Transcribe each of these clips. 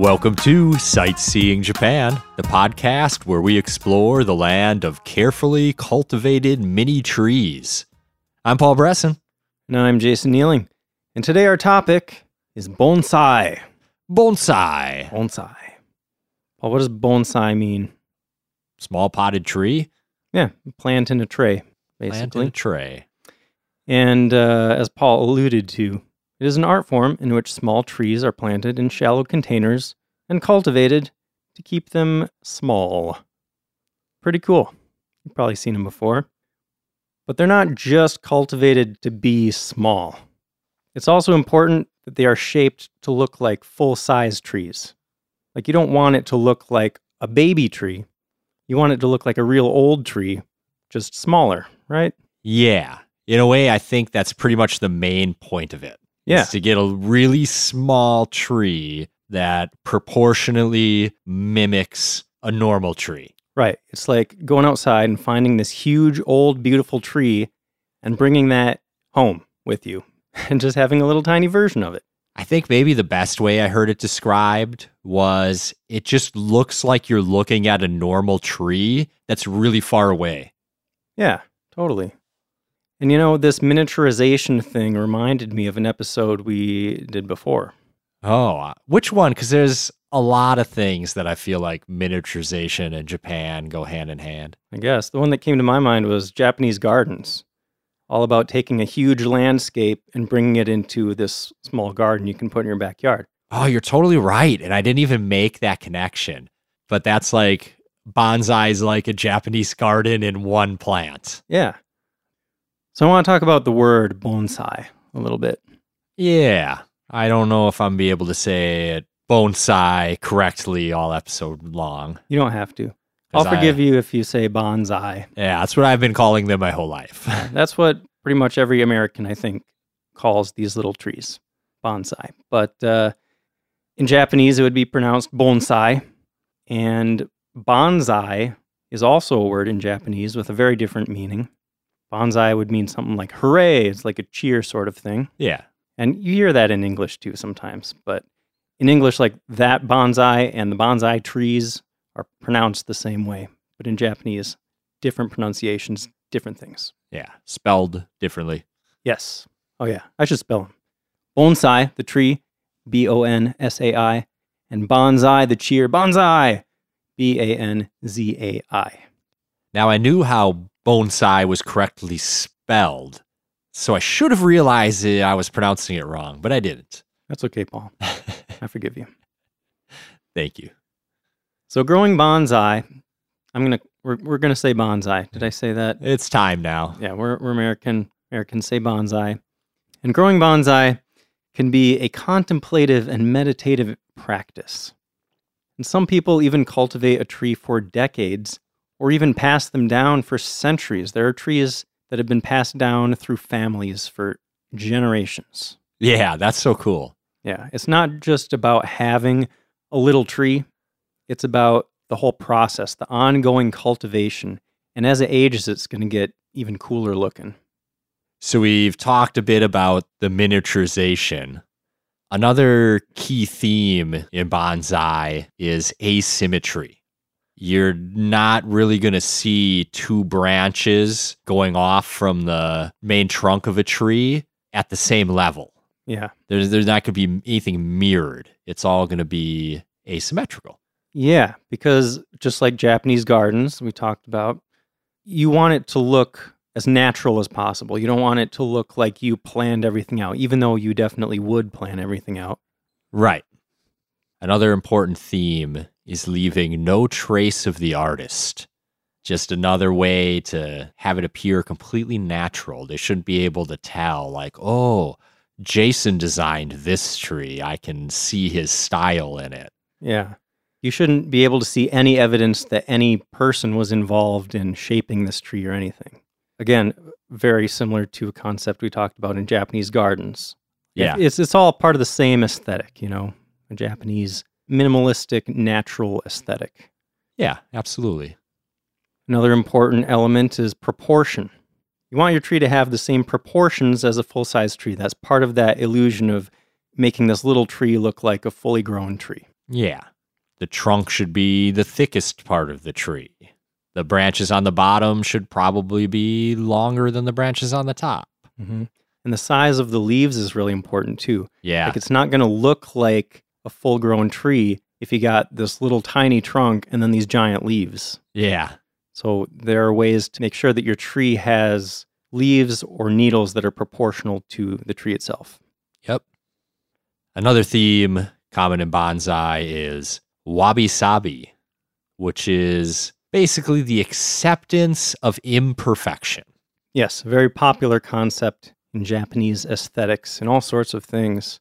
Welcome to Sightseeing Japan, the podcast where we explore the land of carefully cultivated mini trees. I'm Paul Bresson. And I'm Jason Nealing. And today our topic is bonsai. Bonsai. Bonsai. Paul, what does bonsai mean? Small potted tree. Yeah, plant in a tray, Plant in basically. a tray. And uh, as Paul alluded to, it is an art form in which small trees are planted in shallow containers and cultivated to keep them small. Pretty cool. You've probably seen them before. But they're not just cultivated to be small. It's also important that they are shaped to look like full size trees. Like you don't want it to look like a baby tree. You want it to look like a real old tree, just smaller, right? Yeah. In a way, I think that's pretty much the main point of it. Yeah. to get a really small tree that proportionally mimics a normal tree. Right. It's like going outside and finding this huge, old, beautiful tree and bringing that home with you and just having a little tiny version of it. I think maybe the best way I heard it described was it just looks like you're looking at a normal tree that's really far away. Yeah, totally. And you know, this miniaturization thing reminded me of an episode we did before. Oh, uh, which one? Because there's a lot of things that I feel like miniaturization and Japan go hand in hand. I guess the one that came to my mind was Japanese gardens, all about taking a huge landscape and bringing it into this small garden you can put in your backyard. Oh, you're totally right. And I didn't even make that connection. But that's like bonsai is like a Japanese garden in one plant. Yeah. So I want to talk about the word bonsai a little bit. Yeah. I don't know if I'm be able to say it bonsai correctly all episode long. You don't have to. I'll 'Cause I- forgive you if you say bonsai. Yeah, that's what I've been calling them my whole life. That's what pretty much every American, I think, calls these little trees bonsai. But uh, in Japanese, it would be pronounced bonsai. And bonsai is also a word in Japanese with a very different meaning. Bonsai would mean something like hooray, it's like a cheer sort of thing. yeah. And you hear that in English too sometimes. But in English, like that bonsai and the bonsai trees are pronounced the same way. But in Japanese, different pronunciations, different things. Yeah. Spelled differently. Yes. Oh, yeah. I should spell them. Bonsai, the tree, B O N S A I, and banzai, the cheer, banzai, B A N Z A I. Now I knew how bonsai was correctly spelled, so I should have realized that I was pronouncing it wrong, but I didn't. That's okay, Paul. I forgive you. Thank you. So, growing bonsai, I'm to, we're, we're going to say bonsai. Did I say that? It's time now. Yeah, we're, we're American. Americans say bonsai. And growing bonsai can be a contemplative and meditative practice. And some people even cultivate a tree for decades or even pass them down for centuries. There are trees that have been passed down through families for generations. Yeah, that's so cool. Yeah, it's not just about having a little tree, it's about the whole process, the ongoing cultivation. And as it ages, it's going to get even cooler looking. So we've talked a bit about the miniaturization. Another key theme in bonsai is asymmetry. You're not really going to see two branches going off from the main trunk of a tree at the same level. Yeah. There's, there's not going to be anything mirrored. It's all going to be asymmetrical. Yeah, because just like Japanese gardens we talked about, you want it to look as natural as possible. You don't want it to look like you planned everything out, even though you definitely would plan everything out. Right. Another important theme is leaving no trace of the artist. Just another way to have it appear completely natural. They shouldn't be able to tell, like, oh, Jason designed this tree. I can see his style in it. Yeah. You shouldn't be able to see any evidence that any person was involved in shaping this tree or anything. Again, very similar to a concept we talked about in Japanese gardens. Yeah. It's it's all part of the same aesthetic, you know, a Japanese minimalistic natural aesthetic. Yeah, absolutely. Another important element is proportion. You want your tree to have the same proportions as a full size tree. That's part of that illusion of making this little tree look like a fully grown tree. Yeah. The trunk should be the thickest part of the tree. The branches on the bottom should probably be longer than the branches on the top. hmm And the size of the leaves is really important too. Yeah. Like it's not going to look like a full grown tree if you got this little tiny trunk and then these giant leaves. yeah. So there are ways to make sure that your tree has leaves or needles that are proportional to the tree itself. Yep. Another theme common in bonsai is wabi sabi, which is basically the acceptance of imperfection. Yes, very popular concept in Japanese aesthetics and all sorts of things.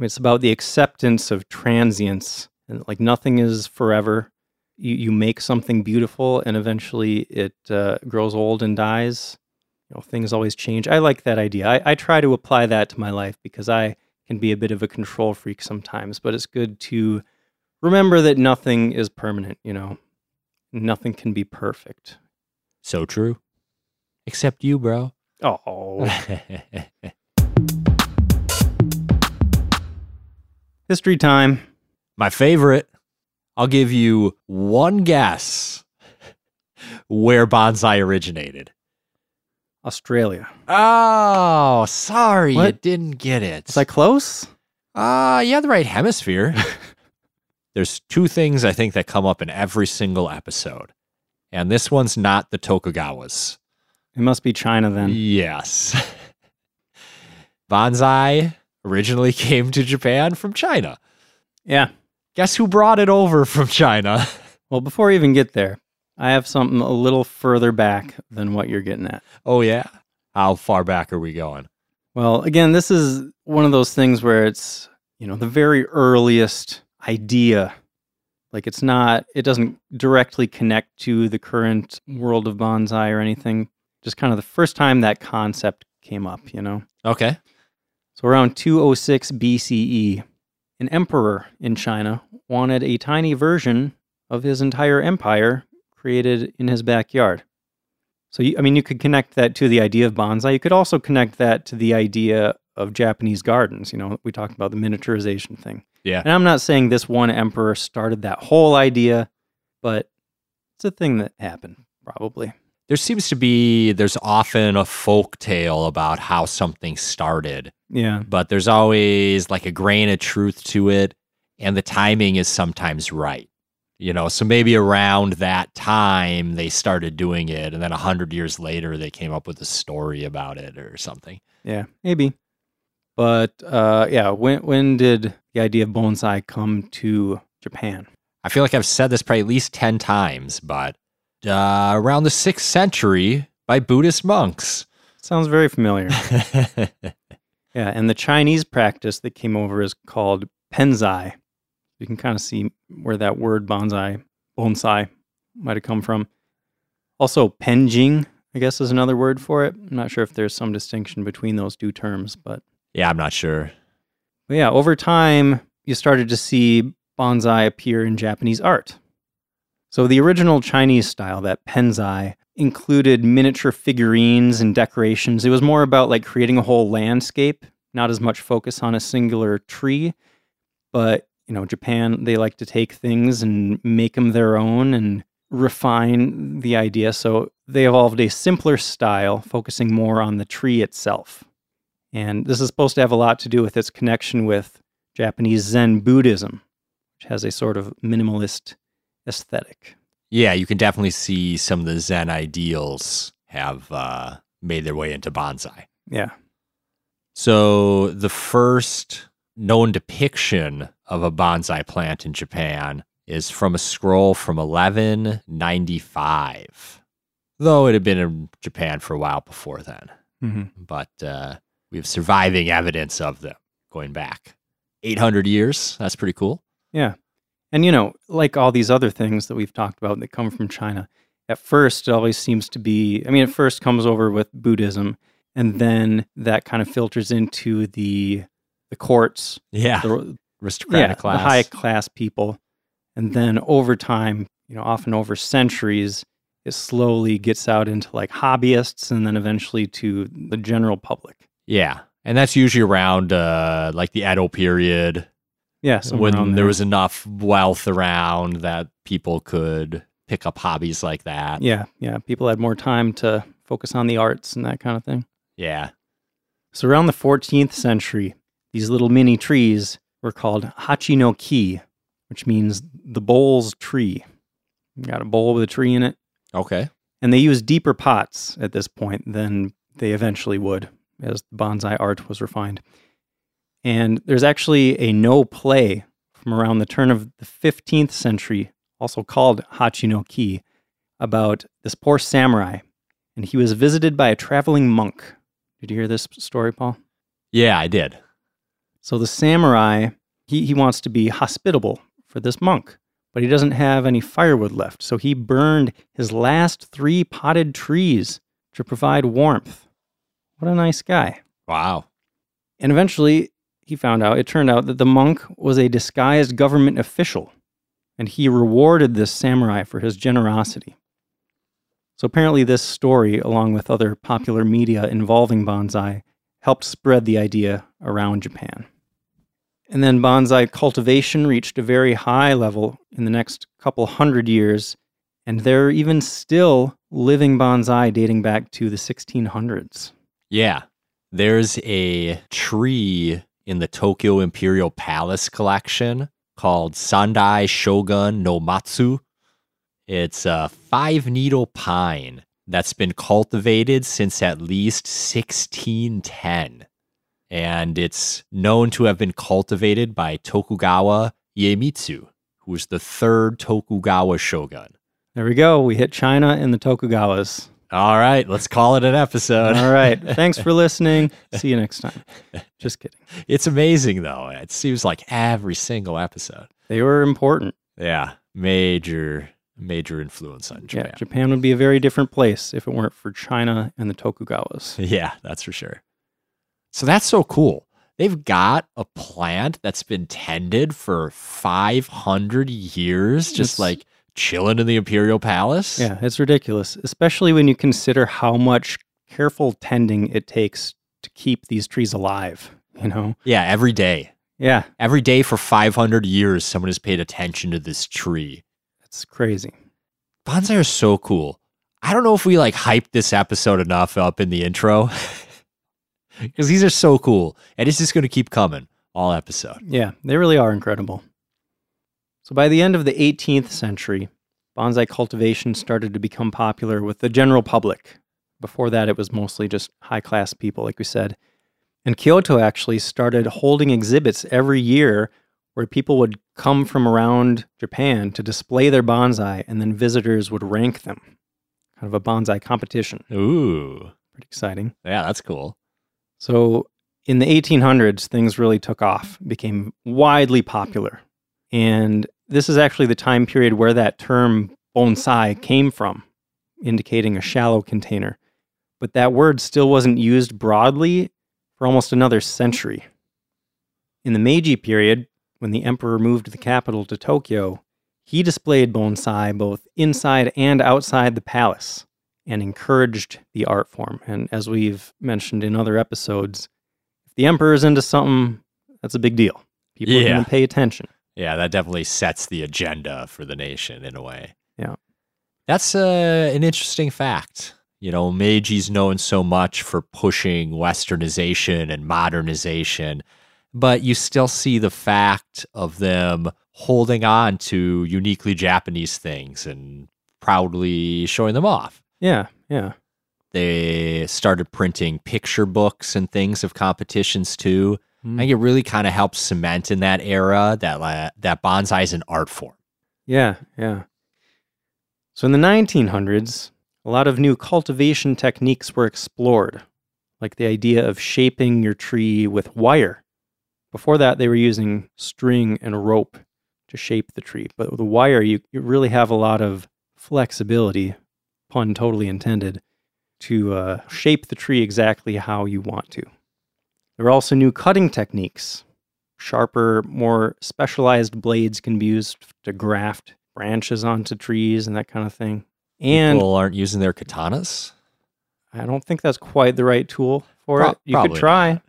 It's about the acceptance of transience and like nothing is forever. You, you make something beautiful and eventually it uh, grows old and dies. You know, things always change. I like that idea. I, I try to apply that to my life because I can be a bit of a control freak sometimes, but it's good to remember that nothing is permanent, you know, nothing can be perfect. So true. Except you, bro. Oh. History time. My favorite. I'll give you one guess where bonsai originated. Australia. Oh, sorry, you didn't get it. Was I close? Uh, you have the right hemisphere. There's two things I think that come up in every single episode. And this one's not the Tokugawas. It must be China then. Yes. Bonsai originally came to Japan from China. Yeah. Guess who brought it over from China? Well, before we even get there, I have something a little further back than what you're getting at. Oh, yeah. How far back are we going? Well, again, this is one of those things where it's, you know, the very earliest idea. Like it's not, it doesn't directly connect to the current world of bonsai or anything. Just kind of the first time that concept came up, you know? Okay. So around 206 BCE, an emperor in China wanted a tiny version of his entire empire created in his backyard. So, you, I mean, you could connect that to the idea of bonsai. You could also connect that to the idea of Japanese gardens. You know, we talked about the miniaturization thing. Yeah. And I'm not saying this one emperor started that whole idea, but it's a thing that happened, probably. There seems to be, there's often a folk tale about how something started, Yeah. but there's always like a grain of truth to it. And the timing is sometimes right. You know, so maybe around that time they started doing it, and then a hundred years later they came up with a story about it or something. Yeah, maybe. But uh, yeah, when when did the idea of bonsai come to Japan? I feel like I've said this probably at least 10 times, but uh, around the sixth century by Buddhist monks. Sounds very familiar. yeah, and the Chinese practice that came over is called penzai. You can kind of see where that word bonsai, bonsai, might have come from. Also, penjing, I guess, is another word for it. I'm not sure if there's some distinction between those two terms, but yeah, I'm not sure. But yeah, over time, you started to see bonsai appear in Japanese art. So the original Chinese style, that penzai, included miniature figurines and decorations. It was more about like creating a whole landscape, not as much focus on a singular tree. But, you know, Japan, they like to take things and make them their own and refine the idea. So they evolved a simpler style, focusing more on the tree itself. And this is supposed to have a lot to do with its connection with Japanese Zen Buddhism, which has a sort of minimalist aesthetic. Yeah, you can definitely see some of the Zen ideals have uh, made their way into bonsai. Yeah. So the first known depiction of a bonsai plant in Japan is from a scroll from 1195, though it had been in Japan for a while before then. Mm-hmm. But uh, we have surviving evidence of them going back 800 years. That's pretty cool. Yeah. And, you know, like all these other things that we've talked about that come from China, at first it always seems to be, I mean, it first comes over with Buddhism, and then that kind of filters into the the courts, Yeah. the, Aristocratic yeah, class. the high class people. And then over time, you know, often over centuries, it slowly gets out into like hobbyists and then eventually to the general public. Yeah. And that's usually around uh, like the Edo period, Yeah, when there there was enough wealth around that people could pick up hobbies like that. Yeah, yeah. People had more time to focus on the arts and that kind of thing. Yeah. So around the 14th century, these little mini trees were called hachi no ki, which means the bowl's tree. You got a bowl with a tree in it. Okay. And they used deeper pots at this point than they eventually would as the bonsai art was refined. And there's actually a Noh play from around the turn of the 15th century, also called Hachi no Ki, about this poor samurai. And he was visited by a traveling monk. Did you hear this story, Paul? Yeah, I did. So the samurai, he, he wants to be hospitable for this monk, but he doesn't have any firewood left. So he burned his last three potted trees to provide warmth. What a nice guy. Wow. And eventually, he found out, it turned out that the monk was a disguised government official, and he rewarded this samurai for his generosity. So apparently, this story, along with other popular media involving bonsai, helped spread the idea around Japan. And then bonsai cultivation reached a very high level in the next couple hundred years, and there are even still living bonsai dating back to the 1600s. Yeah. There's a tree in the Tokyo Imperial Palace collection called Sandai Shogun no Matsu. It's a five needle pine that's been cultivated since at least 1610. And it's known to have been cultivated by Tokugawa Iemitsu, who was the third Tokugawa shogun. There we go. We hit China and the Tokugawas. All right, let's call it an episode. All right. Thanks for listening. See you next time. Just kidding. It's amazing though. It seems like every single episode. They were important. Yeah, major major influence on Japan. Yeah, Japan would be a very different place if it weren't for China and the Tokugawas. Yeah, that's for sure. So that's so cool. They've got a plant that's been tended for 500 years, just It's- like chilling in the Imperial Palace. Yeah, it's ridiculous, especially when you consider how much careful tending it takes to keep these trees alive, you know? Yeah, every day. Yeah, Every day for 500 years, someone has paid attention to this tree. That's crazy. Bonsai are so cool. I don't know if we like hyped this episode enough up in the intro because these are so cool. And it's just going to keep coming all episode. Yeah, they really are incredible. So by the end of the 18th century, bonsai cultivation started to become popular with the general public. Before that, it was mostly just high class people, like we said. And Kyoto actually started holding exhibits every year where people would come from around Japan to display their bonsai, and then visitors would rank them. Kind of a bonsai competition. Ooh. Pretty exciting. Yeah, that's cool. So in the 1800s, things really took off, became widely popular. And this is actually the time period where that term bonsai came from, indicating a shallow container. But that word still wasn't used broadly for almost another century. In the Meiji period, when the emperor moved the capital to Tokyo, he displayed bonsai both inside and outside the palace and encouraged the art form. And as we've mentioned in other episodes, if the emperor's into something, that's a big deal. People are going to pay attention. Yeah, that definitely sets the agenda for the nation in a way. Yeah. That's uh, an interesting fact. You know, Meiji's known so much for pushing westernization and modernization, but you still see the fact of them holding on to uniquely Japanese things and proudly showing them off. Yeah, yeah. They started printing picture books and things of competitions too. Mm. I think it really kind of helps cement in that era that la- that bonsai is an art form. Yeah, yeah. So in the 1900s, a lot of new cultivation techniques were explored, like the idea of shaping your tree with wire. Before that, they were using string and rope to shape the tree. But with the wire, you, you really have a lot of flexibility, pun totally intended, to uh, shape the tree exactly how you want to. There are also new cutting techniques. Sharper, more specialized blades can be used to graft branches onto trees and that kind of thing. And People aren't using their katanas. I don't think that's quite the right tool for Pro- it. You could try. not.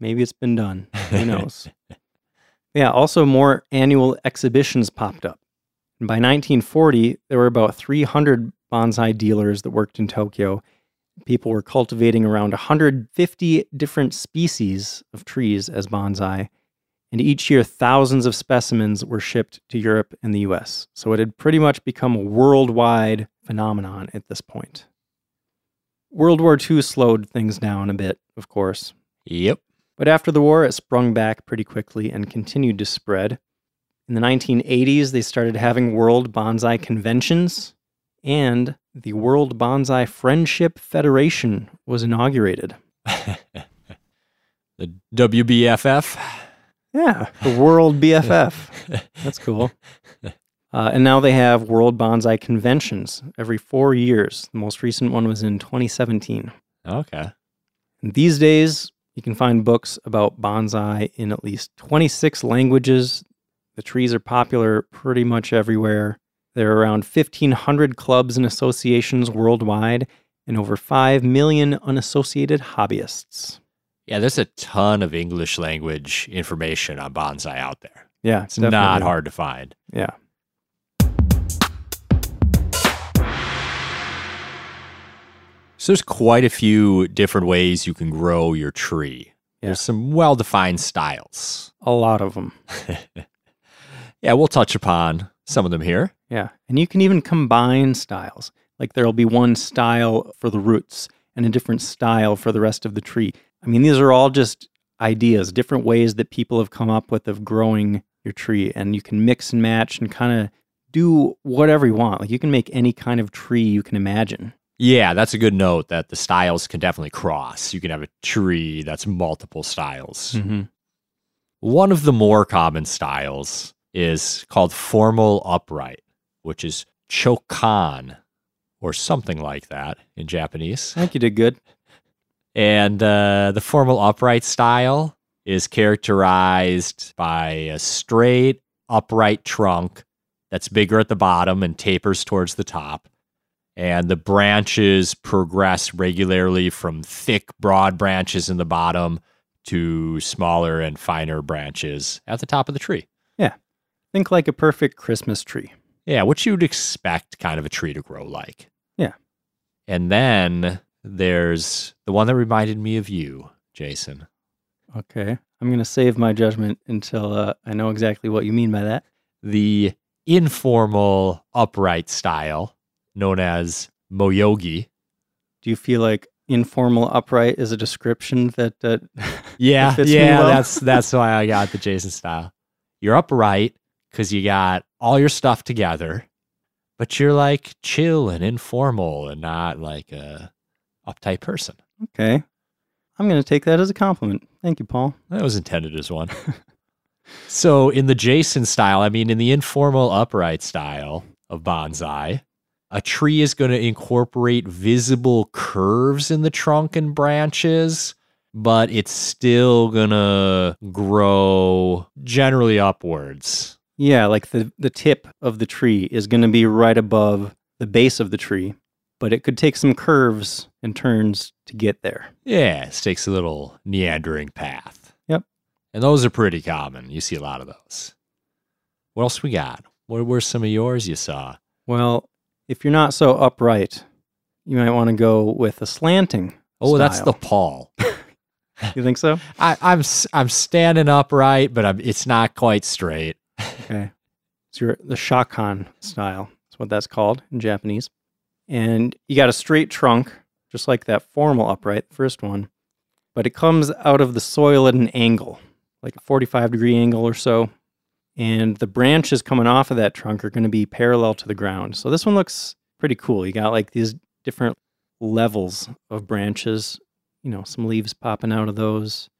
Maybe it's been done. Who knows? Yeah, also more annual exhibitions popped up. And by 1940, there were about 300 bonsai dealers that worked in Tokyo. People were cultivating around 150 different species of trees as bonsai. And each year, thousands of specimens were shipped to Europe and the US. So it had pretty much become a worldwide phenomenon at this point. World War II slowed things down a bit, of course. Yep. But after the war, it sprung back pretty quickly and continued to spread. In the 1980s, they started having World Bonsai Conventions, and the World Bonsai Friendship Federation was inaugurated. the WBFF. Yeah, the World BFF. That's cool. Uh, and now they have World Bonsai Conventions every four years. The most recent one was in 2017. Okay. And these days, you can find books about bonsai in at least 26 languages. The trees are popular pretty much everywhere. There are around 1,500 clubs and associations worldwide and over 5 million unassociated hobbyists. Yeah, there's a ton of English language information on bonsai out there. Yeah, It's not hard to find. Yeah. So there's quite a few different ways you can grow your tree. Yeah. There's some well-defined styles. A lot of them. Yeah, we'll touch upon some of them here. Yeah. And you can even combine styles. Like there'll be one style for the roots and a different style for the rest of the tree. I mean, these are all just ideas, different ways that people have come up with of growing your tree. And you can mix and match and kind of do whatever you want. Like you can make any kind of tree you can imagine. Yeah, that's a good note that the styles can definitely cross. You can have a tree that's multiple styles. Mm-hmm. One of the more common styles is called formal upright, which is chokan or something like that in Japanese. I think you did good. And uh, the formal upright style is characterized by a straight, upright trunk that's bigger at the bottom and tapers towards the top. And the branches progress regularly from thick, broad branches in the bottom to smaller and finer branches at the top of the tree. Yeah. Think like a perfect Christmas tree. Yeah, what you'd expect kind of a tree to grow like. Yeah. And then there's the one that reminded me of you, Jason. Okay. I'm going to save my judgment until uh, I know exactly what you mean by that. The informal upright style known as moyogi. Do you feel like informal upright is a description that that Yeah, me yeah, well. that's that's why I got the Jason style. You're upright because you got all your stuff together, but you're like chill and informal and not like a uptight person. okay? I'm going to take that as a compliment. Thank you, Paul. That was intended as one. so in the Jason style, I mean in the informal upright style of bonsai, a tree is going to incorporate visible curves in the trunk and branches, but it's still going to grow generally upwards. Yeah, like the the tip of the tree is going to be right above the base of the tree, but it could take some curves and turns to get there. Yeah, it takes a little meandering path. Yep. And those are pretty common. You see a lot of those. What else we got? What were some of yours you saw? Well, if you're not so upright, you might want to go with a slanting. Oh, that's the. Paul. You think so? I, I'm I'm standing upright, but I'm, it's not quite straight. Okay. It's your the shakan style. That's what that's called in Japanese. And you got a straight trunk, just like that formal upright, first one, but it comes out of the soil at an angle, like a 45 degree angle or so. And the branches coming off of that trunk are going to be parallel to the ground. So this one looks pretty cool. You got like these different levels of branches, you know, some leaves popping out of those.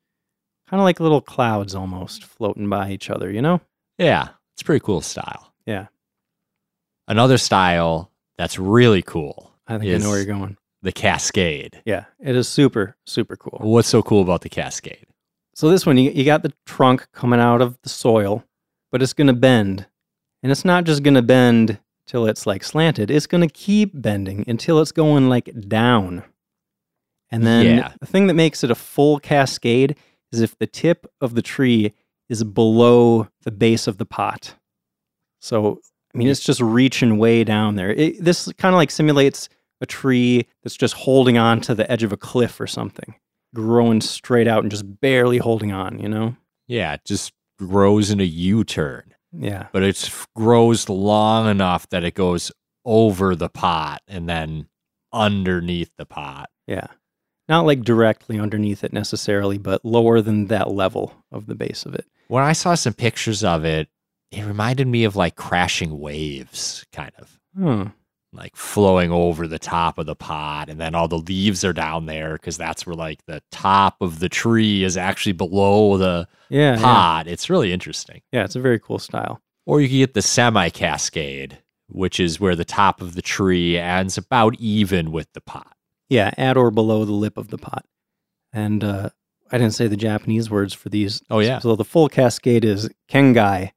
Kind of like little clouds almost floating by each other, you know? Yeah, it's a pretty cool style. Yeah. Another style that's really cool, I think Is- I know where you're going. the Cascade. Yeah, it is super, super cool. What's so cool about the Cascade? So this one, you, you got the trunk coming out of the soil, but it's going to bend. And it's not just going to bend till it's like slanted. It's going to keep bending until it's going like down. And then Yeah. the thing that makes it a full cascade is if the tip of the tree is below the base of the pot. So, I mean, it's just reaching way down there. It, this kind of like simulates a tree that's just holding on to the edge of a cliff or something, growing straight out and just barely holding on, you know? Yeah, it just grows in a U turn, Yeah. but it grows long enough that it goes over the pot and then underneath the pot. Yeah. Not like directly underneath it necessarily, but lower than that level of the base of it. When I saw some pictures of it, it reminded me of like crashing waves, kind of Hmm. like flowing over the top of the pot. And then all the leaves are down there because that's where like the top of the tree is actually below the Yeah. Yeah. pot. It's really interesting. yeah, it's a very cool style. Or you can get the semi cascade, which is where the top of the tree ends about even with the pot. Yeah, at or below the lip of the pot. And uh, I didn't say the Japanese words for these. Oh, yeah. So the full cascade is kengai.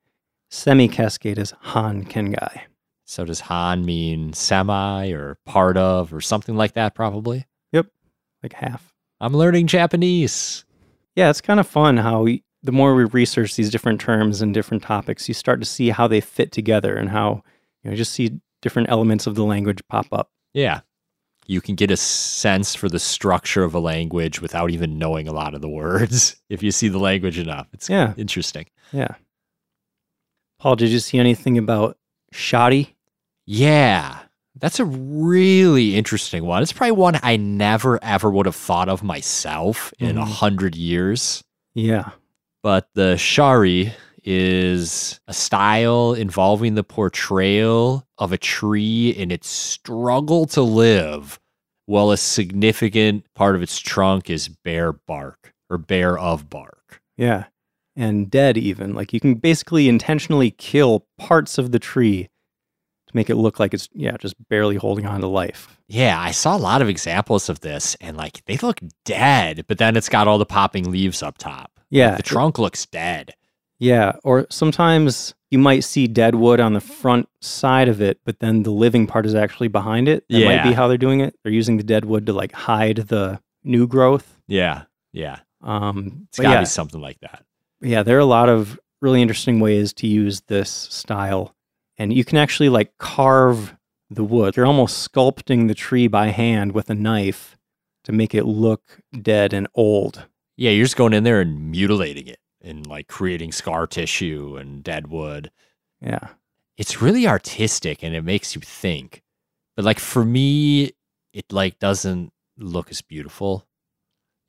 Semi cascade is han kengai. So does Han mean semi or part of or something like that, probably? Yep, like half. I'm learning Japanese. Yeah, it's kind of fun how we, the more we research these different terms and different topics, you start to see how they fit together and how you know just see different elements of the language pop up. Yeah. You can get a sense for the structure of a language without even knowing a lot of the words if you see the language enough. It's Yeah. interesting. Yeah. Paul, did you see anything about shari? Yeah. That's a really interesting one. It's probably one I never ever would have thought of myself in a Mhm. hundred years. Yeah. But the shari is a style involving the portrayal of a tree in its struggle to live, while a significant part of its trunk is bare bark or bare of bark. Yeah. And dead, even. Like you can basically intentionally kill parts of the tree to make it look like it's, yeah, just barely holding on to life. Yeah, I saw a lot of examples of this, and like they look dead, but then it's got all the popping leaves up top. Yeah. The trunk looks dead. Yeah. Or sometimes you might see dead wood on the front side of it, but then the living part is actually behind it. That might be how they're doing it. They're using the dead wood to like hide the new growth. Yeah, yeah. Um, It's but got to yeah, be something like that. yeah, there are a lot of really interesting ways to use this style. And you can actually like carve the wood. You're almost sculpting the tree by hand with a knife to make it look dead and old. Yeah, you're just going in there and mutilating it and like creating scar tissue and dead wood. Yeah. It's really artistic and it makes you think. But like for me, it like doesn't look as beautiful.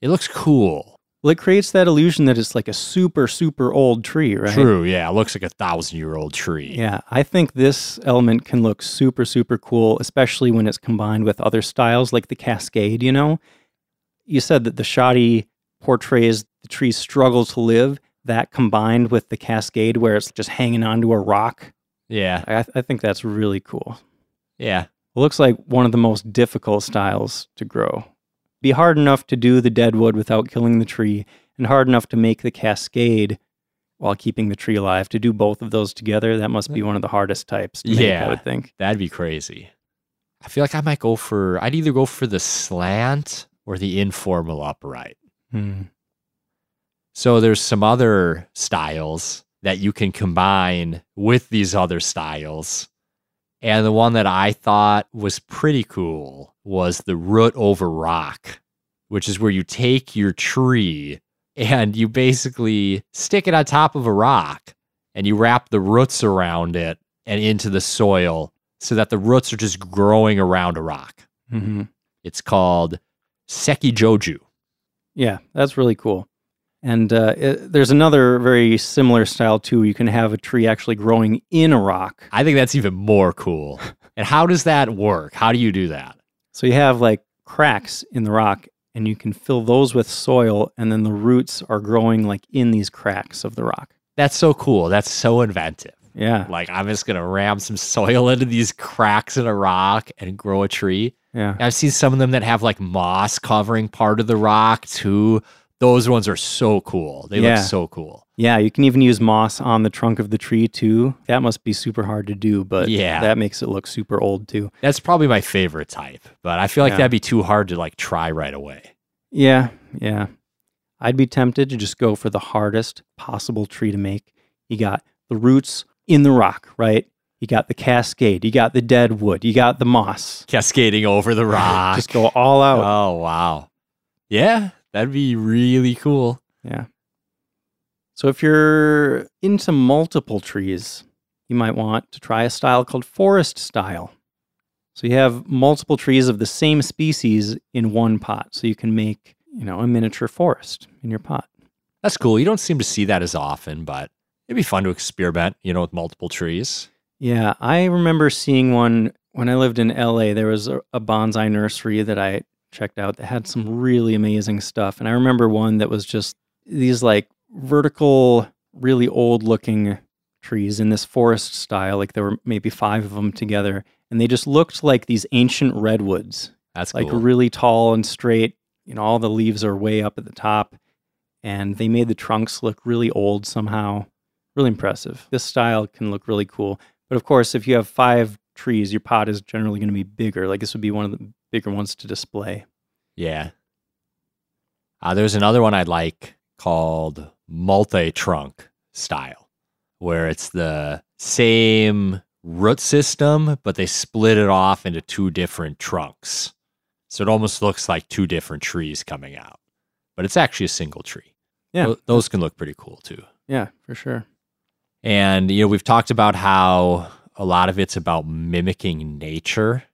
It looks cool. Well, it creates that illusion that it's like a super, super old tree, right? True, yeah. It looks like a thousand year old tree. Yeah, I think this element can look super, super cool, especially when it's combined with other styles like the cascade, you know? You said that the shari portrays the tree's struggle to live. That combined with the cascade where it's just hanging onto a rock, Yeah. I, I think that's really cool. Yeah. Looks like one of the most difficult styles to grow. Be hard enough to do the dead wood without killing the tree, and hard enough to make the cascade while keeping the tree alive. To do both of those together, that must be one of the hardest types. To make, Yeah. I would think. That'd be crazy. I feel like I might go for, I'd either go for the slant or the informal upright. Hmm. So there's some other styles that you can combine with these other styles. And the one that I thought was pretty cool was the root over rock, which is where you take your tree and you basically stick it on top of a rock and you wrap the roots around it and into the soil so that the roots are just growing around a rock. hmm It's called Seki Joju. Yeah, that's really cool. And uh, it, there's another very similar style too. You can have a tree actually growing in a rock. I think that's even more cool. And how does that work? How do you do that? So you have like cracks in the rock, and you can fill those with soil, and then the roots are growing like in these cracks of the rock. That's so cool. That's so inventive. Yeah, Like I'm just gonna ram some soil into these cracks in a rock and grow a tree. yeah, I've seen some of them that have like moss covering part of the rock too. Those ones are so cool. They Yeah. look so cool. yeah. You can even use moss on the trunk of the tree too. That must be super hard to do, but Yeah. that makes it look super old too. That's probably my favorite type, but I feel like Yeah. that'd be too hard to like try right away. Yeah, yeah. I'd be tempted to just go for the hardest possible tree to make. You got the roots in the rock, right? You got the cascade, you got the dead wood, you got the moss. Cascading over the rock. Just go all out. Oh, wow. Yeah, that'd be really cool. Yeah. So if you're into multiple trees, you might want to try a style called forest style. So you have multiple trees of the same species in one pot. So you can make, you know, a miniature forest in your pot. That's cool. You don't seem to see that as often, but it'd be fun to experiment, you know, with multiple trees. Yeah, I remember seeing one when I lived in LA. There was a, a bonsai nursery that I checked out that had some really amazing stuff. And I remember one that was just these like vertical, really old looking trees in this forest style. Like there were maybe five of them together, and they just looked like these ancient redwoods, That's like cool. really tall and straight. You know, all the leaves are way up at the top, and they made the trunks look really old somehow. Really impressive. This style can look really cool. But of course, if you have five trees, your pot is generally going to be bigger. Like this would be one of the bigger ones to display. yeah. Uh, there's another one I'd like called multi trunk style, where it's the same root system, but they split it off into two different trunks. So it almost looks like two different trees coming out, but it's actually a single tree. Yeah. Tho- those can look pretty cool too. Yeah, for sure. And, you know, we've talked about how a lot of it's about mimicking nature.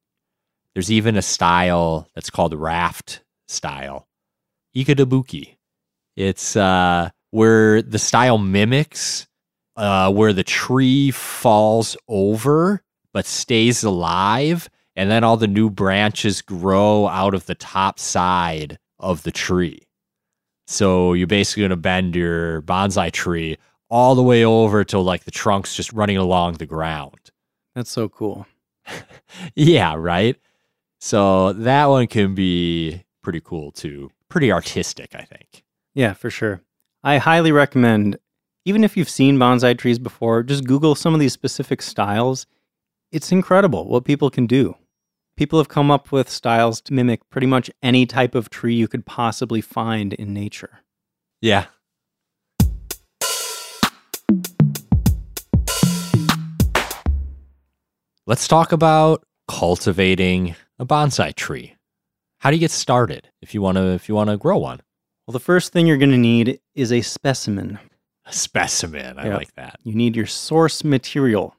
There's even a style that's called raft style, ikadabuki. It's uh, where the style mimics uh, where the tree falls over but stays alive, and then all the new branches grow out of the top side of the tree. So you're basically going to bend your bonsai tree all the way over till like the trunk's just running along the ground. That's so cool. Yeah, right. So that one can be pretty cool too. Pretty artistic, I think. Yeah, for sure. I highly recommend, even if you've seen bonsai trees before, just Google some of these specific styles. It's incredible what people can do. People have come up with styles to mimic pretty much any type of tree you could possibly find in nature. Yeah. Let's talk about cultivating a bonsai tree. How do you get started if you want to if you want to grow one? Well, the first thing you're going to need is a specimen. A specimen. I Yeah. like that. You need your source material.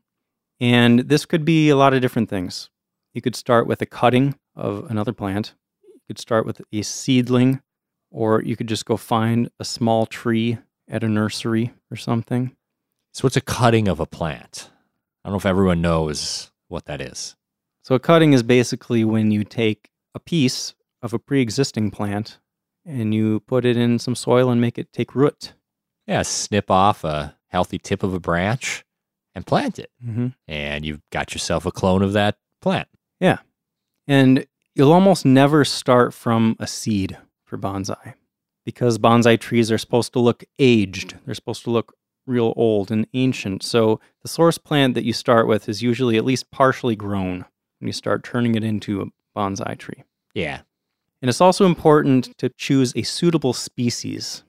And this could be a lot of different things. You could start with a cutting of another plant. You could start with a seedling, or you could just go find a small tree at a nursery or something. So what's a cutting of a plant? I don't know if everyone knows what that is. So, a cutting is basically when you take a piece of a pre existing plant and you put it in some soil and make it take root. Yeah, snip off a healthy tip of a branch and plant it. Mm-hmm. And you've got yourself a clone of that plant. Yeah. And you'll almost never start from a seed for bonsai because bonsai trees are supposed to look aged. They're supposed to look real old and ancient. So the source plant that you start with is usually at least partially grown when you start turning it into a bonsai tree. Yeah. And it's also important to choose a suitable species.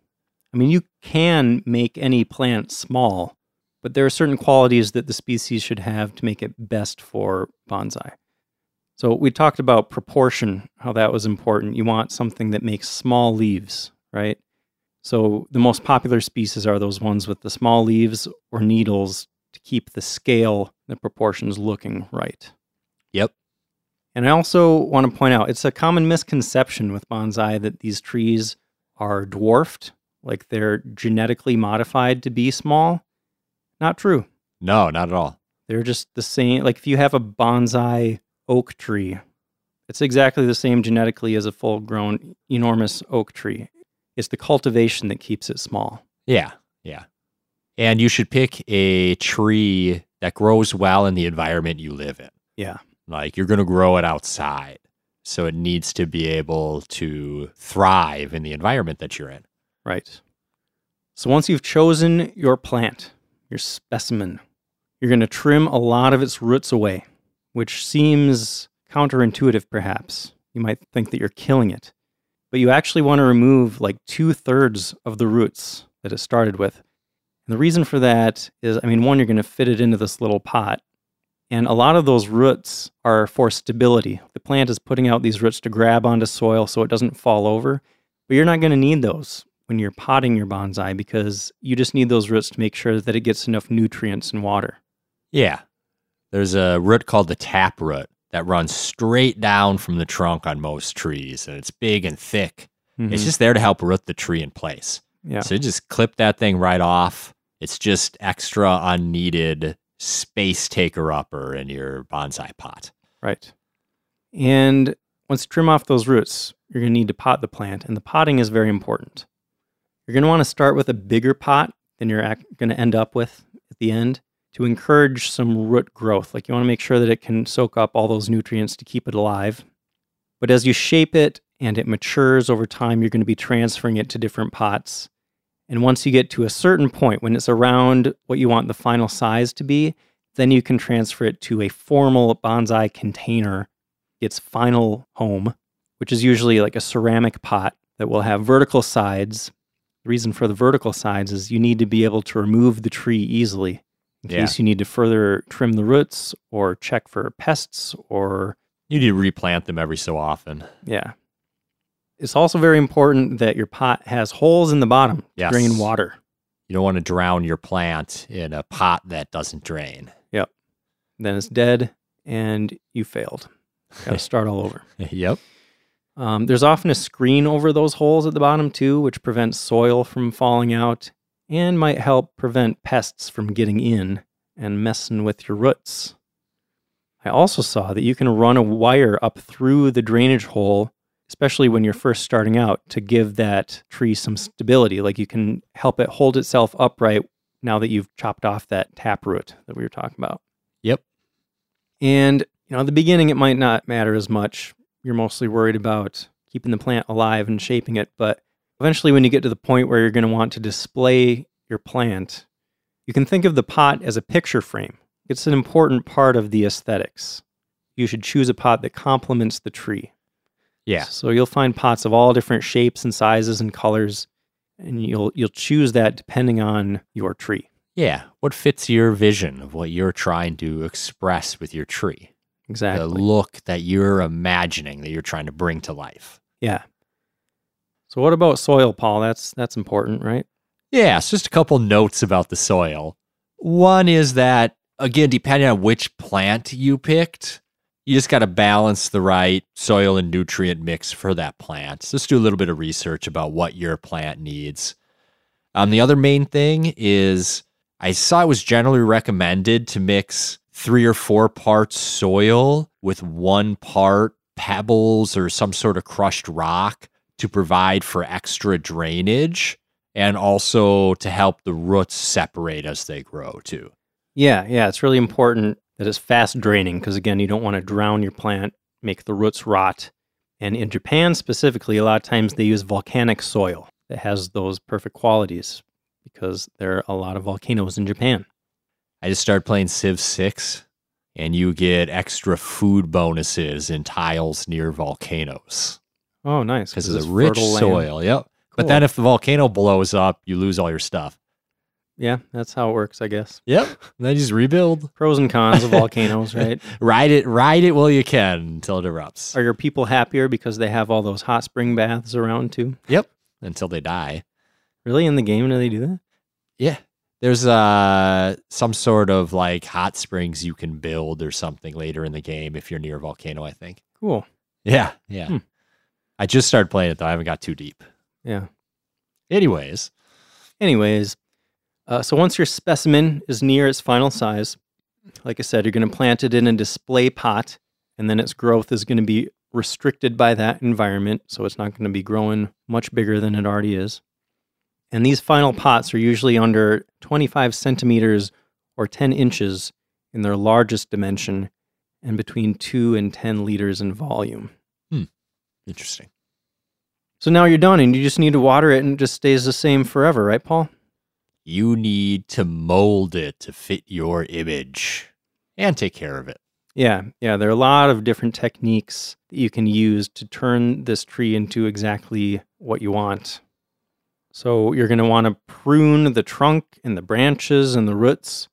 I mean, you can make any plant small, but there are certain qualities that the species should have to make it best for bonsai. So we talked about proportion, how that was important. You want something that makes small leaves, right? So the most popular species are those ones with the small leaves or needles to keep the scale, the proportions looking right. Yep. And I also want to point out it's a common misconception with bonsai that these trees are dwarfed, like they're genetically modified to be small. Not true. No, not at all. They're just the same. Like if you have a bonsai oak tree, it's exactly the same genetically as a full grown, enormous oak tree. It's the cultivation that keeps it small. Yeah. Yeah. And you should pick a tree that grows well in the environment you live in. Yeah. Like you're going to grow it outside. So it needs to be able to thrive in the environment that you're in. Right. So once you've chosen your plant, your specimen, you're going to trim a lot of its roots away, which seems counterintuitive perhaps. You might think that you're killing it. but you actually want to remove like two thirds of the roots that it started with. And the reason for that is, I mean, one, you're going to fit it into this little pot. And a lot of those roots are for stability. The plant is putting out these roots to grab onto soil so it doesn't fall over. But you're not going to need those when you're potting your bonsai because you just need those roots to make sure that it gets enough nutrients and water. Yeah. There's a root called the tap root that runs straight down from the trunk on most trees, and it's big and thick. It's Mhm. just there to help root the tree in place. yeah. So you just clip that thing right off. It's just extra unneeded space taker upper in your bonsai pot. Right. And once you trim off those roots, you're going to need to pot the plant, and the potting is very important. You're going to want to start with a bigger pot than you're going to end up with at the end to encourage some root growth. Like you want to make sure that it can soak up all those nutrients to keep it alive. But as you shape it and it matures over time, you're going to be transferring it to different pots. And once you get to a certain point, when it's around what you want the final size to be, then you can transfer it to a formal bonsai container, its final home, which is usually like a ceramic pot that will have vertical sides. The reason for the vertical sides is you need to be able to remove the tree easily in Yeah. case you need to further trim the roots or check for pests or You need to replant them every so often. yeah. It's also very important that your pot has holes in the bottom to Yes. drain water. You don't want to drown your plant in a pot that doesn't drain. Yep. Then it's dead and you failed. Got to start all over. yep. Um, there's often a screen over those holes at the bottom too, which prevents soil from falling out and might help prevent pests from getting in and messing with your roots. I also saw that you can run a wire up through the drainage hole, especially when you're first starting out, to give that tree some stability. Like you can help it hold itself upright now that you've chopped off that tap root that we were talking about. Yep. And, you know, at the beginning, it might not matter as much. You're mostly worried about keeping the plant alive and shaping it. But eventually, when you get to the point where you're going to want to display your plant, you can think of the pot as a picture frame. It's an important part of the aesthetics. You should choose a pot that complements the tree. Yeah. So you'll find pots of all different shapes and sizes and colors, and you'll you'll choose that depending on your tree. Yeah. What fits your vision of what you're trying to express with your tree? Exactly. The look that you're imagining that you're trying to bring to life. Yeah. So what about soil, Paul? That's that's important, right? Yeah, it's just a couple notes about the soil. One is that, again, depending on which plant you picked, you just got to balance the right soil and nutrient mix for that plant. So just do a little bit of research about what your plant needs. Um, the other main thing is I saw it was generally recommended to mix three or four parts soil with one part pebbles or some sort of crushed rock to provide for extra drainage and also to help the roots separate as they grow too. Yeah, yeah. It's really important that it's fast draining because again, you don't want to drown your plant, make the roots rot. And in Japan specifically, a lot of times they use volcanic soil that has those perfect qualities because there are a lot of volcanoes in Japan. I just started playing Civ 6 and you get extra food bonuses in tiles near volcanoes Oh, nice. because it's a rich fertile land. soil. Yep. But then if the volcano blows up, you lose all your stuff. Yeah, that's how it works, I guess. Yep. And then you just rebuild. Pros and cons of volcanoes, right? Ride it, ride it while you can until it erupts. Are your people happier because they have all those hot spring baths around too? Yep. Until they die. Really, in the game, do they do that? Yeah. There's uh some sort of like hot springs you can build or something later in the game if you're near a volcano, I think. Cool. Yeah, yeah. Hmm. I just started playing it though. I haven't got too deep. Yeah. Anyways, Anyways, uh, so once your specimen is near its final size, like I said, you're going to plant it in a display pot, and then its growth is going to be restricted by that environment. So it's not going to be growing much bigger than it already is. And these final pots are usually under 25 centimeters or 10 inches in their largest dimension and between 2 and 10 liters in volume. Hmm. interesting. So now you're done and you just need to water it and it just stays the same forever, right, Paul? You need to mold it to fit your image and take care of it. Yeah, yeah. There are a lot of different techniques that you can use to turn this tree into exactly what you want. So you're going to want to prune the trunk and the branches and the roots.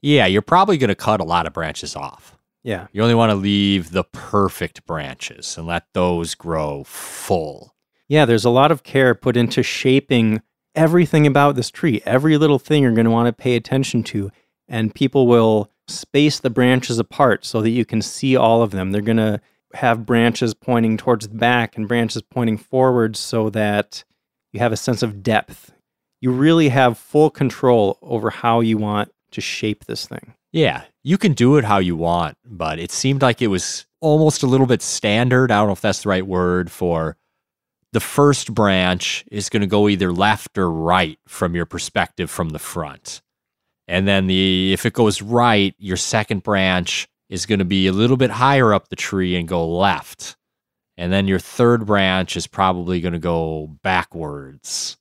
Yeah, you're probably going to cut a lot of branches off. Yeah, You only want to leave the perfect branches and let those grow full. yeah. There's a lot of care put into shaping everything about this tree. Every little thing you're going to want to pay attention to, and people will space the branches apart so that you can see all of them. They're going to have branches pointing towards the back and branches pointing forward so that you have a sense of depth. You really have full control over how you want to shape this thing. Yeah, you can do it how you want, but it seemed like it was almost a little bit standard. I don't know if that's the right word for the first branch is going to go either left or right from your perspective from the front. And then the if it goes right, your second branch is going to be a little bit higher up the tree and go left. And then your third branch is probably going to go backwards.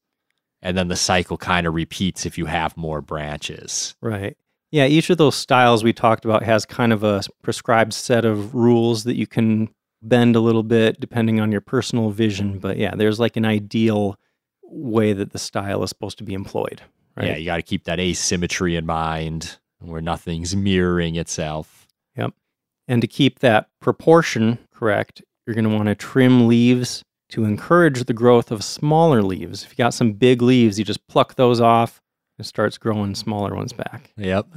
And then the cycle kind of repeats if you have more branches. Right. Yeah, each of those styles we talked about has kind of a prescribed set of rules that you can bend a little bit depending on your personal vision. But yeah, there's like an ideal way that the style is supposed to be employed. Right. Yeah, you got to keep that asymmetry in mind where nothing's mirroring itself. Yep. And to keep that proportion correct, you're going to want to trim leaves to encourage the growth of smaller leaves. If you got some big leaves, you just pluck those off. and It starts growing smaller ones back. Yep.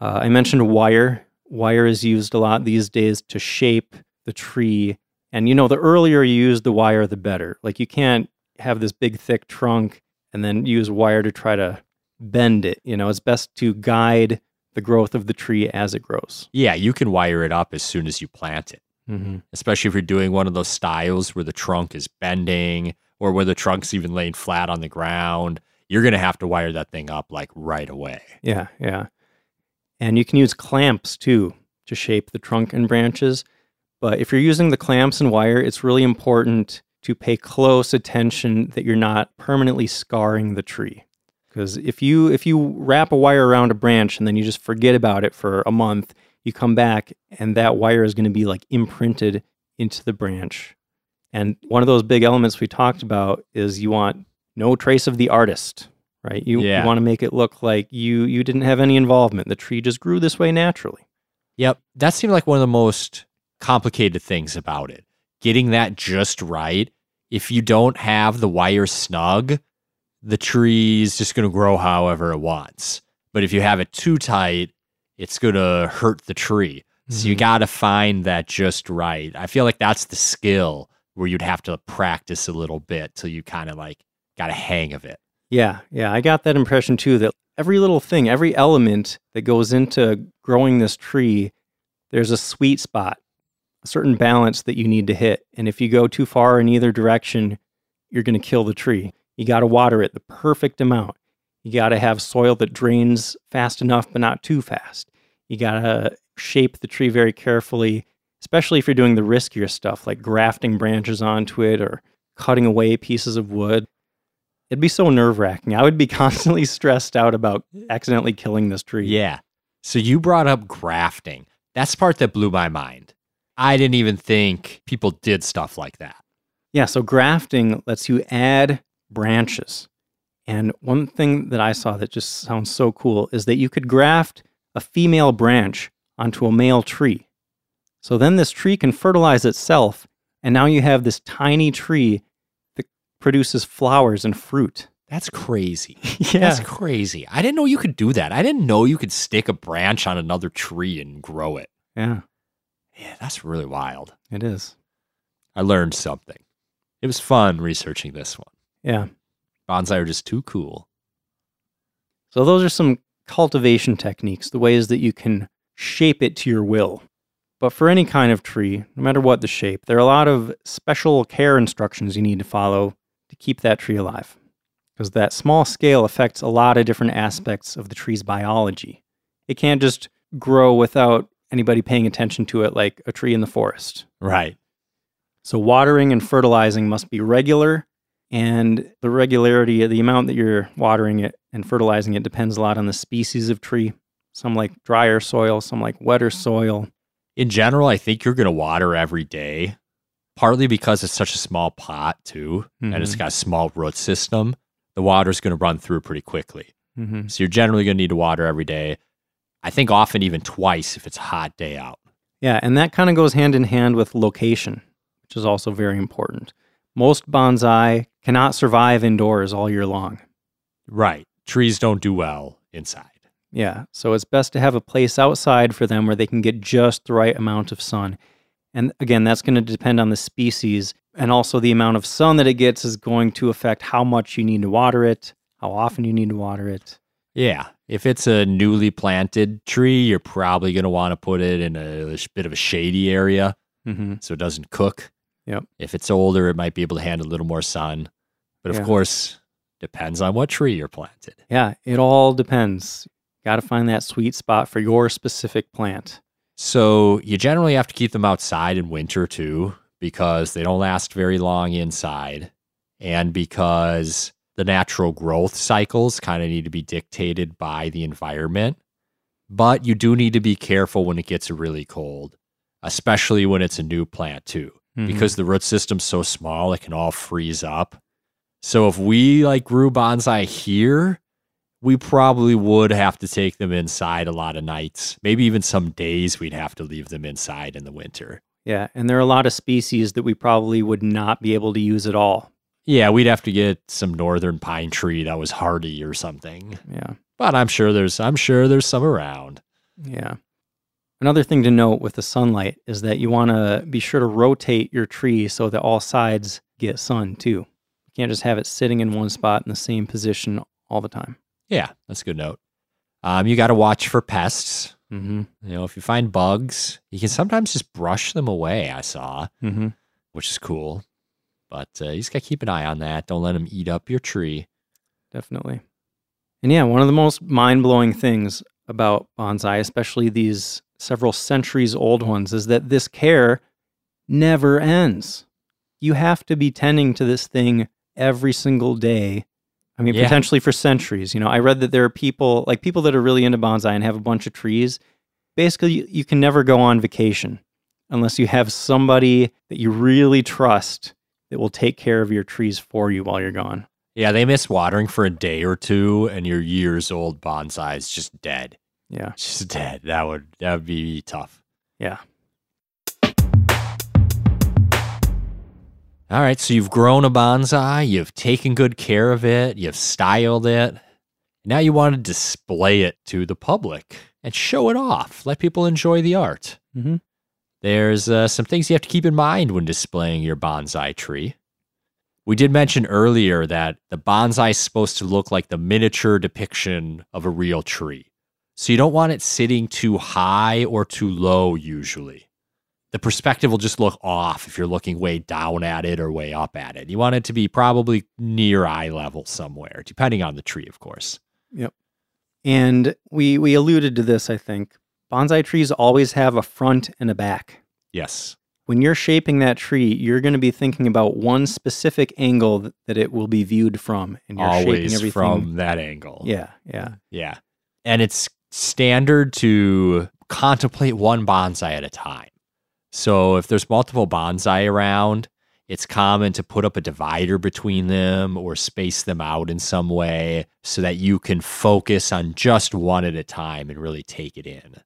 Uh, I mentioned wire. Wire is used a lot these days to shape the tree. And you know, the earlier you use the wire, the better. Like you can't have this big, thick trunk and then use wire to try to bend it. You know, it's best to guide the growth of the tree as it grows. Yeah, you can wire it up as soon as you plant it, Mm-hmm. especially if you're doing one of those styles where the trunk is bending or where the trunk's even laying flat on the ground. You're going to have to wire that thing up like right away. Yeah, yeah. And you can use clamps too to shape the trunk and branches. But if you're using the clamps and wire, it's really important to pay close attention that you're not permanently scarring the tree. Because if you if you wrap a wire around a branch and then you just forget about it for a month, you come back and that wire is going to be like imprinted into the branch. And one of those big elements we talked about is you want no trace of the artist, right? You, Yeah. you want to make it look like you you didn't have any involvement. The tree just grew this way naturally. Yep. That seemed like one of the most complicated things about it. Getting that just right. If you don't have the wire snug, the tree is just going to grow however it wants. But if you have it too tight, it's going to hurt the tree. So you Mhm. got to find that just right. I feel like that's the skill where you'd have to practice a little bit till you kind of like got a hang of it. Yeah, yeah, I got that impression too that every little thing, every element that goes into growing this tree, there's a sweet spot, a certain balance that you need to hit. And if you go too far in either direction, you're going to kill the tree. You got to water it the perfect amount. You got to have soil that drains fast enough, but not too fast. You got to shape the tree very carefully, especially if you're doing the riskier stuff like grafting branches onto it or cutting away pieces of wood. It'd be so nerve wracking. I would be constantly stressed out about accidentally killing this tree. Yeah. So you brought up grafting. That's the part that blew my mind. I didn't even think people did stuff like that. Yeah, so grafting lets you add branches. And one thing that I saw that just sounds so cool is that you could graft a female branch onto a male tree. So then this tree can fertilize itself, and now you have this tiny tree that produces flowers and fruit. That's crazy. yeah. That's crazy. I didn't know you could do that. I didn't know you could stick a branch on another tree and grow it. yeah, Yeah, that's really wild. it is. I learned something. It was fun researching this one. Yeah. Bonsai are just too cool. So those are some cultivation techniques, the ways that you can shape it to your will. But for any kind of tree, no matter what the shape, there are a lot of special care instructions you need to follow to keep that tree alive. Because that small scale affects a lot of different aspects of the tree's biology. It can't just grow without anybody paying attention to it like a tree in the forest. Right. So watering and fertilizing must be regular, and the regularity, of the amount that you're watering it and fertilizing it depends a lot on the species of tree. Some like drier soil, some like wetter soil. In general, I think you're going to water every day, partly because it's such a small pot, too, and it's got a small root system. The water's going to run through pretty quickly. Mm-hmm. So you're generally going to need to water every day. I think often even twice if it's a hot day out. Yeah, and that kind of goes hand in hand with location, which is also very important. Most bonsai cannot survive indoors all year long. Right. Trees don't do well inside. Yeah, so it's best to have a place outside for them where they can get just the right amount of sun. And again, that's going to depend on the species and also the amount of sun that it gets is going to affect how much you need to water it, how often you need to water it. Yeah. If it's a newly planted tree, you're probably going to want to put it in a bit of a shady area Mm-hmm. so it doesn't cook. Yep. If it's older, it might be able to handle a little more sun. But of Yeah. course, depends on what tree you're planted. Yeah, it all depends. Got to find that sweet spot for your specific plant. So you generally have to keep them outside in winter too, because they don't last very long inside. And because the natural growth cycles kind of need to be dictated by the environment. But you do need to be careful when it gets really cold, especially when it's a new plant too, Mhm. because the root system's so small, it can all freeze up. So if we like grew bonsai here, we probably would have to take them inside a lot of nights. Maybe even some days we'd have to leave them inside in the winter. Yeah, and there are a lot of species that we probably would not be able to use at all. Yeah, we'd have to get some northern pine tree that was hardy or something. Yeah. But I'm sure there's I'm sure there's some around. Yeah. Another thing to note with the sunlight is that you want to be sure to rotate your tree so that all sides get sun too. You can't just have it sitting in one spot in the same position all the time. Yeah, that's a good note. Um, you got to watch for pests. Mm-hmm. You know, if you find bugs, you can sometimes just brush them away. I saw, Mm-hmm. which is cool. But uh, you just got to keep an eye on that. Don't let them eat up your tree. Definitely. And yeah, one of the most mind blowing things about bonsai, especially these several centuries old ones, is that this care never ends. You have to be tending to this thing every single day. I mean, Yeah. potentially for centuries. You know, I read that there are people, like people that are really into bonsai and have a bunch of trees. Basically, you, you can never go on vacation unless you have somebody that you really trust that will take care of your trees for you while you're gone. Yeah, they miss watering for a day or two, and your years old bonsai is just dead. Yeah. Just dead. That would that would be tough. Yeah. All right, so you've grown a bonsai, you've taken good care of it, you've styled it. Now you want to display it to the public and show it off. Let people enjoy the art. Mhm. There's uh, some things you have to keep in mind when displaying your bonsai tree. We did mention earlier that the bonsai is supposed to look like the miniature depiction of a real tree. So you don't want it sitting too high or too low, usually. The perspective will just look off if you're looking way down at it or way up at it. You want it to be probably near eye level somewhere, depending on the tree, of course. Yep. And we we alluded to this, I think. Bonsai trees always have a front and a back. Yes. When you're shaping that tree, you're going to be thinking about one specific angle that it will be viewed from, and you're shaping Always everything. from that angle. yeah, yeah, Yeah. And it's standard to contemplate one bonsai at a time. So if there's multiple bonsai around, it's common to put up a divider between them or space them out in some way so that you can focus on just one at a time and really take it in.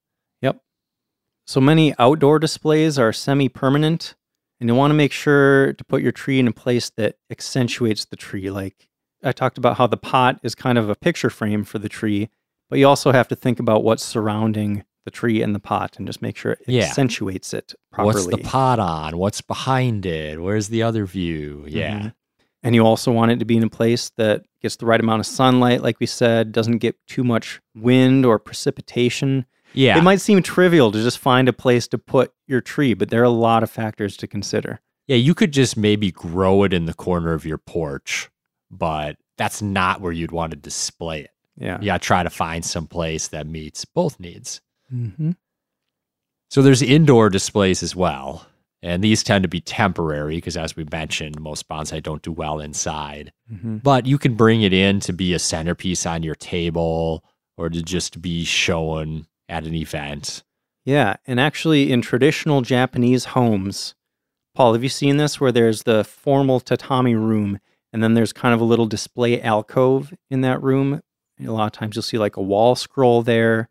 So many outdoor displays are semi-permanent, and you want to make sure to put your tree in a place that accentuates the tree. Like I talked about how the pot is kind of a picture frame for the tree, but you also have to think about what's surrounding the tree and the pot and just make sure it Yeah. accentuates it properly. What's the pot on? What's behind it? Where's the other view? Yeah. Mhm. And you also want it to be in a place that gets the right amount of sunlight, like we said, doesn't get too much wind or precipitation. Yeah. It might seem trivial to just find a place to put your tree, but there are a lot of factors to consider. Yeah, you could just maybe grow it in the corner of your porch, but that's not where you'd want to display it. Yeah. To try to find some place that meets both needs. Mm-hmm. So there's indoor displays as well. And these tend to be temporary because, as we mentioned, most bonsai don't do well inside. Mm-hmm. But you can bring it in to be a centerpiece on your table or to just be shown at an event. Yeah, and actually, in traditional Japanese homes, Paul, have you seen this where there's the formal tatami room and then there's kind of a little display alcove in that room? And a lot of times you'll see like a wall scroll there,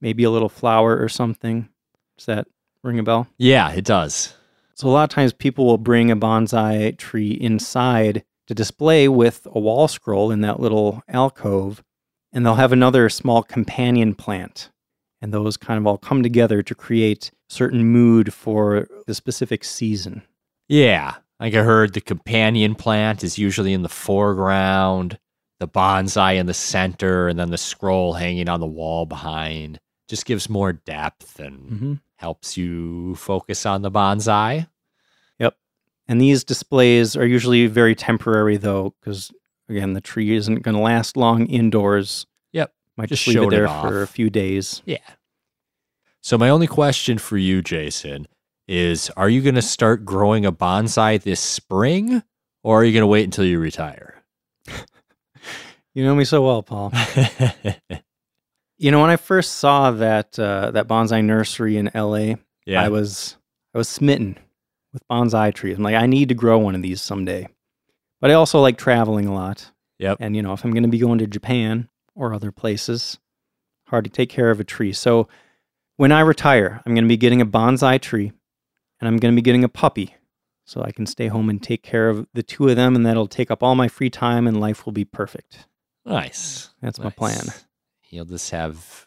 maybe a little flower or something. Does that ring a bell? Yeah, it does. So, a lot of times people will bring a bonsai tree inside to display with a wall scroll in that little alcove, and they'll have another small companion plant. And those kind of all come together to create certain mood for the specific season. Yeah. Like I heard the companion plant is usually in the foreground, the bonsai in the center, and then the scroll hanging on the wall behind. Just gives more depth and Mm-hmm. helps you focus on the bonsai. Yep. And these displays are usually very temporary, though, because again, the tree isn't going to last long indoors. Might Just just, leave it showed it there for a few days. Yeah. So my only question for you, Jason, is are you going to start growing a bonsai this spring or are you going to wait until you retire? You know me so well, Paul. You know, when I first saw that uh, that bonsai nursery in LA, yeah. I was I was smitten with bonsai trees. I'm like, I need to grow one of these someday. But I also like traveling a lot. Yep. And you know, if I'm going to be going to Japan or other places, hard to take care of a tree. So when I retire, I'm going to be getting a bonsai tree, and I'm going to be getting a puppy, so I can stay home and take care of the two of them, and that'll take up all my free time, and life will be perfect. nice. That's my plan. You'll just have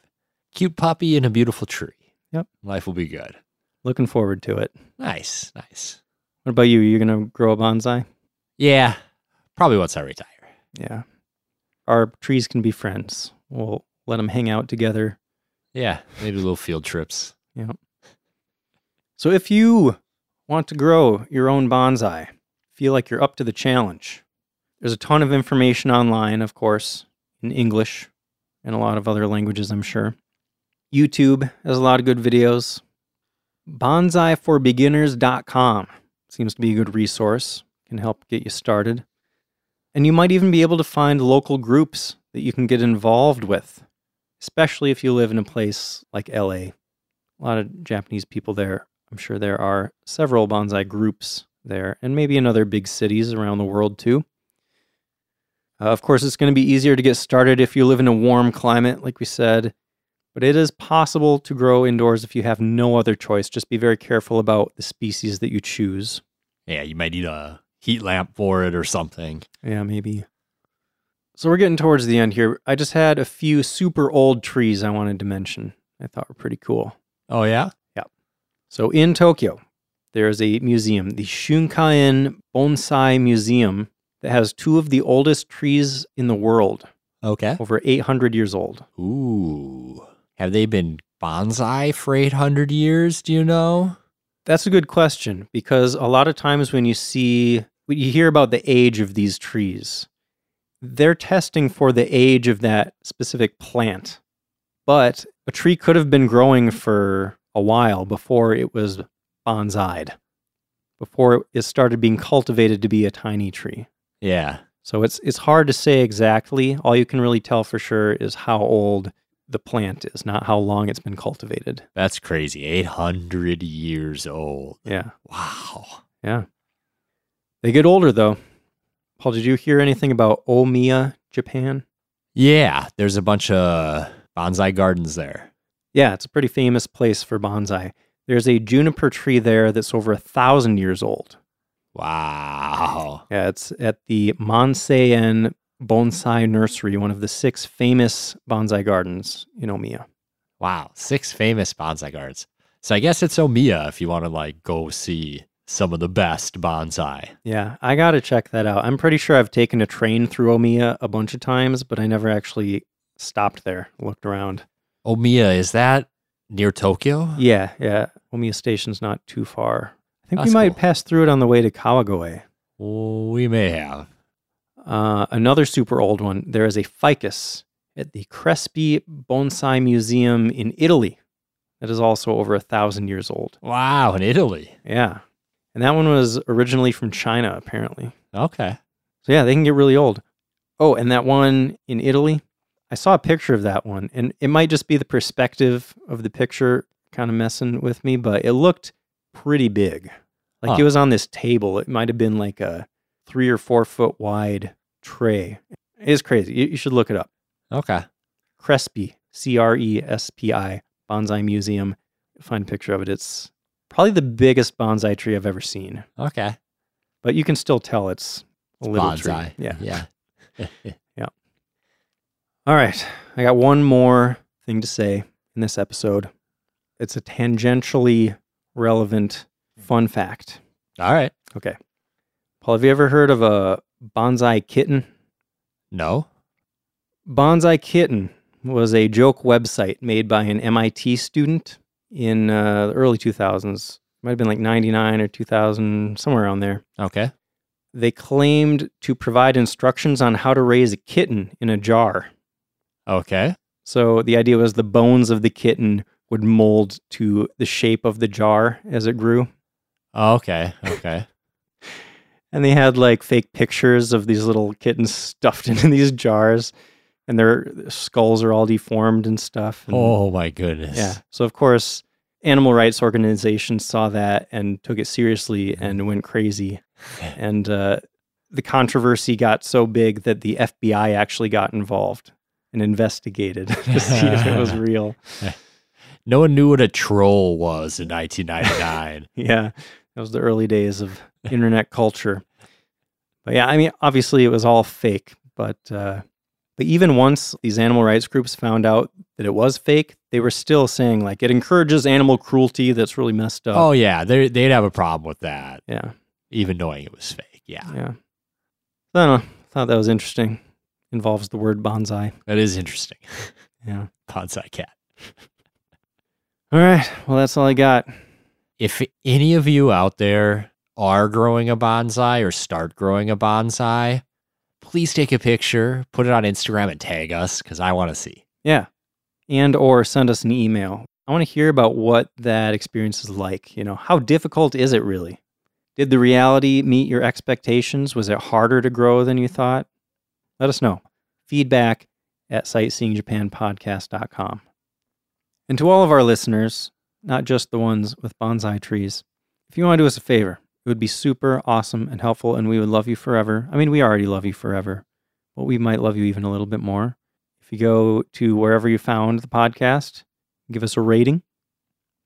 cute puppy and a beautiful tree. Yep. Life will be good. Looking forward to it. Nice. Nice. What about you? You're going to grow a bonsai? Yeah. Probably once I retire. Yeah. Our trees can be friends. We'll let them hang out together. Yeah. Maybe little field trips. So if you want to grow your own bonsai, feel like you're up to the challenge, there's a ton of information online, of course, in English and a lot of other languages, I'm sure. YouTube has a lot of good videos. Bonsaiforbeginners.com seems to be a good resource, can help get you started. And you might even be able to find local groups that you can get involved with, especially if you live in a place like LA. A lot of Japanese people there. I'm sure there are several bonsai groups there, and maybe in other big cities around the world too. Uh, of course, it's going to be easier to get started if you live in a warm climate, like we said, but it is possible to grow indoors if you have no other choice. Just be very careful about the species that you choose. Yeah. You might need a heat lamp for it or something. Yeah, maybe. So we're getting towards the end here. I just had a few super old trees I wanted to mention. I thought were pretty cool. Oh, yeah? Yeah. So in Tokyo, there is a museum, the Shunkaen Bonsai Museum, that has two of the oldest trees in the world, Okay. over 800 years old. Ooh. Have they been bonsai for 800 years? Do you know? That's a good question because a lot of times when you see, when you hear about the age of these trees, they're testing for the age of that specific plant. But a tree could have been growing for a while before it was bonsaied, before it started being cultivated to be a tiny tree. Yeah. So it's it's hard to say exactly. All you can really tell for sure is how old the plant is, not how long it's been cultivated. That's crazy. 800 years old. Yeah. Wow. Yeah. They get older though. Paul, did you hear anything about Omiya, Japan? Yeah. There's a bunch of bonsai gardens there. Yeah, it's a pretty famous place for bonsai. There's a juniper tree there that's over a thousand years old. Wow. Yeah, it's at the Mansei-en Bonsai Nursery, one of the six famous bonsai gardens in Omiya. Wow. Six famous bonsai gardens. So I guess it's Omiya if you want to like go see some of the best bonsai. Yeah, I got to check that out. I'm pretty sure I've taken a train through Omiya a bunch of times, but I never actually stopped there, looked around. Omiya, is that near Tokyo? Yeah, yeah. Omiya Station's not too far. I think That's we might cool. pass through it on the way to Kawagoe. We may have. Uh, another super old one. There is a ficus at the Crespi Bonsai Museum in Italy that is also over a thousand years old. Wow, in Italy. Yeah. And that one was originally from China, apparently. Okay. So yeah, they can get really old. Oh, and that one in Italy, I saw a picture of that one, and it might just be the perspective of the picture kind of messing with me, but it looked pretty big. Like it was on this table. It might have been like a three or four foot wide tray. It's crazy. You, you should look it up. Okay. Crespi, C R E S P I, Bonsai Museum. Find a picture of it. It's probably the biggest bonsai tree I've ever seen, Okay. but you can still tell it's a little Bonsai. tree. Yeah. Yeah. All right. I got one more thing to say in this episode. It's a tangentially relevant fun fact. All right. Okay. Paul, have you ever heard of a bonsai kitten? No. Bonsai Kitten was a joke website made by an MIT student in uh, the early 2000s. Might have been like 99 or 2000, somewhere around there. Okay. They claimed to provide instructions on how to raise a kitten in a jar. Okay. So the idea was the bones of the kitten would mold to the shape of the jar as it grew. Okay. Okay. And they had like fake pictures of these little kittens stuffed into these jars, and their skulls are all deformed and stuff. and- oh my goodness. Yeah. So of course, animal rights organizations saw that and took it seriously and went crazy. And uh, the controversy got so big that the FBI actually got involved and investigated to see if it was real. No one knew what a troll was in 1999. Yeah, that was the early days of internet culture. But yeah, I mean, obviously it was all fake. But uh, but even once these animal rights groups found out that it was fake, they were still saying like it encourages animal cruelty. That's really messed up. oh yeah, they they'd have a problem with that, yeah. even knowing it was fake. Yeah, Yeah. I don't know. Thought that was interesting. Involves the word bonsai. that is interesting. Yeah. Bonsai cat. All right. Well, that's all I got. If any of you out there are growing a bonsai or start growing a bonsai, please take a picture, put it on Instagram, and tag us because I want to see. Yeah. And or send us an email. I want to hear about what that experience is like. You know, how difficult is it really? Did the reality meet your expectations? Was it harder to grow than you thought? Let us know. Feedback at sightseeingjapanpodcast.com. And to all of our listeners, not just the ones with bonsai trees, if you want to do us a favor, it would be super awesome and helpful, and we would love you forever. I mean, we already love you forever, but we might love you even a little bit more. If you go to wherever you found the podcast, give us a rating.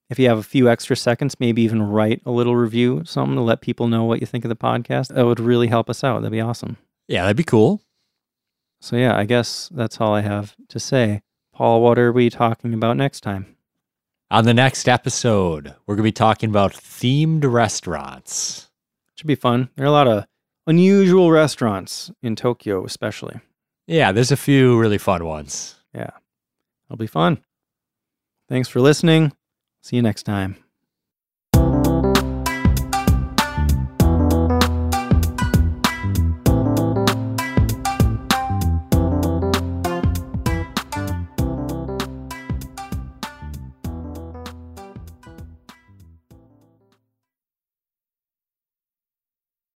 If you have a few extra seconds, maybe even write a little review, something to let people know what you think of the podcast. That would really help us out. That'd be awesome. Yeah, that'd be cool. So, yeah, I guess that's all I have to say. Paul, what are we talking about next time? On the next episode, we're going to be talking about themed restaurants. Should be fun. There are a lot of unusual restaurants in Tokyo, especially. Yeah, there's a few really fun ones. Yeah, it'll be fun. Thanks for listening. See you next time.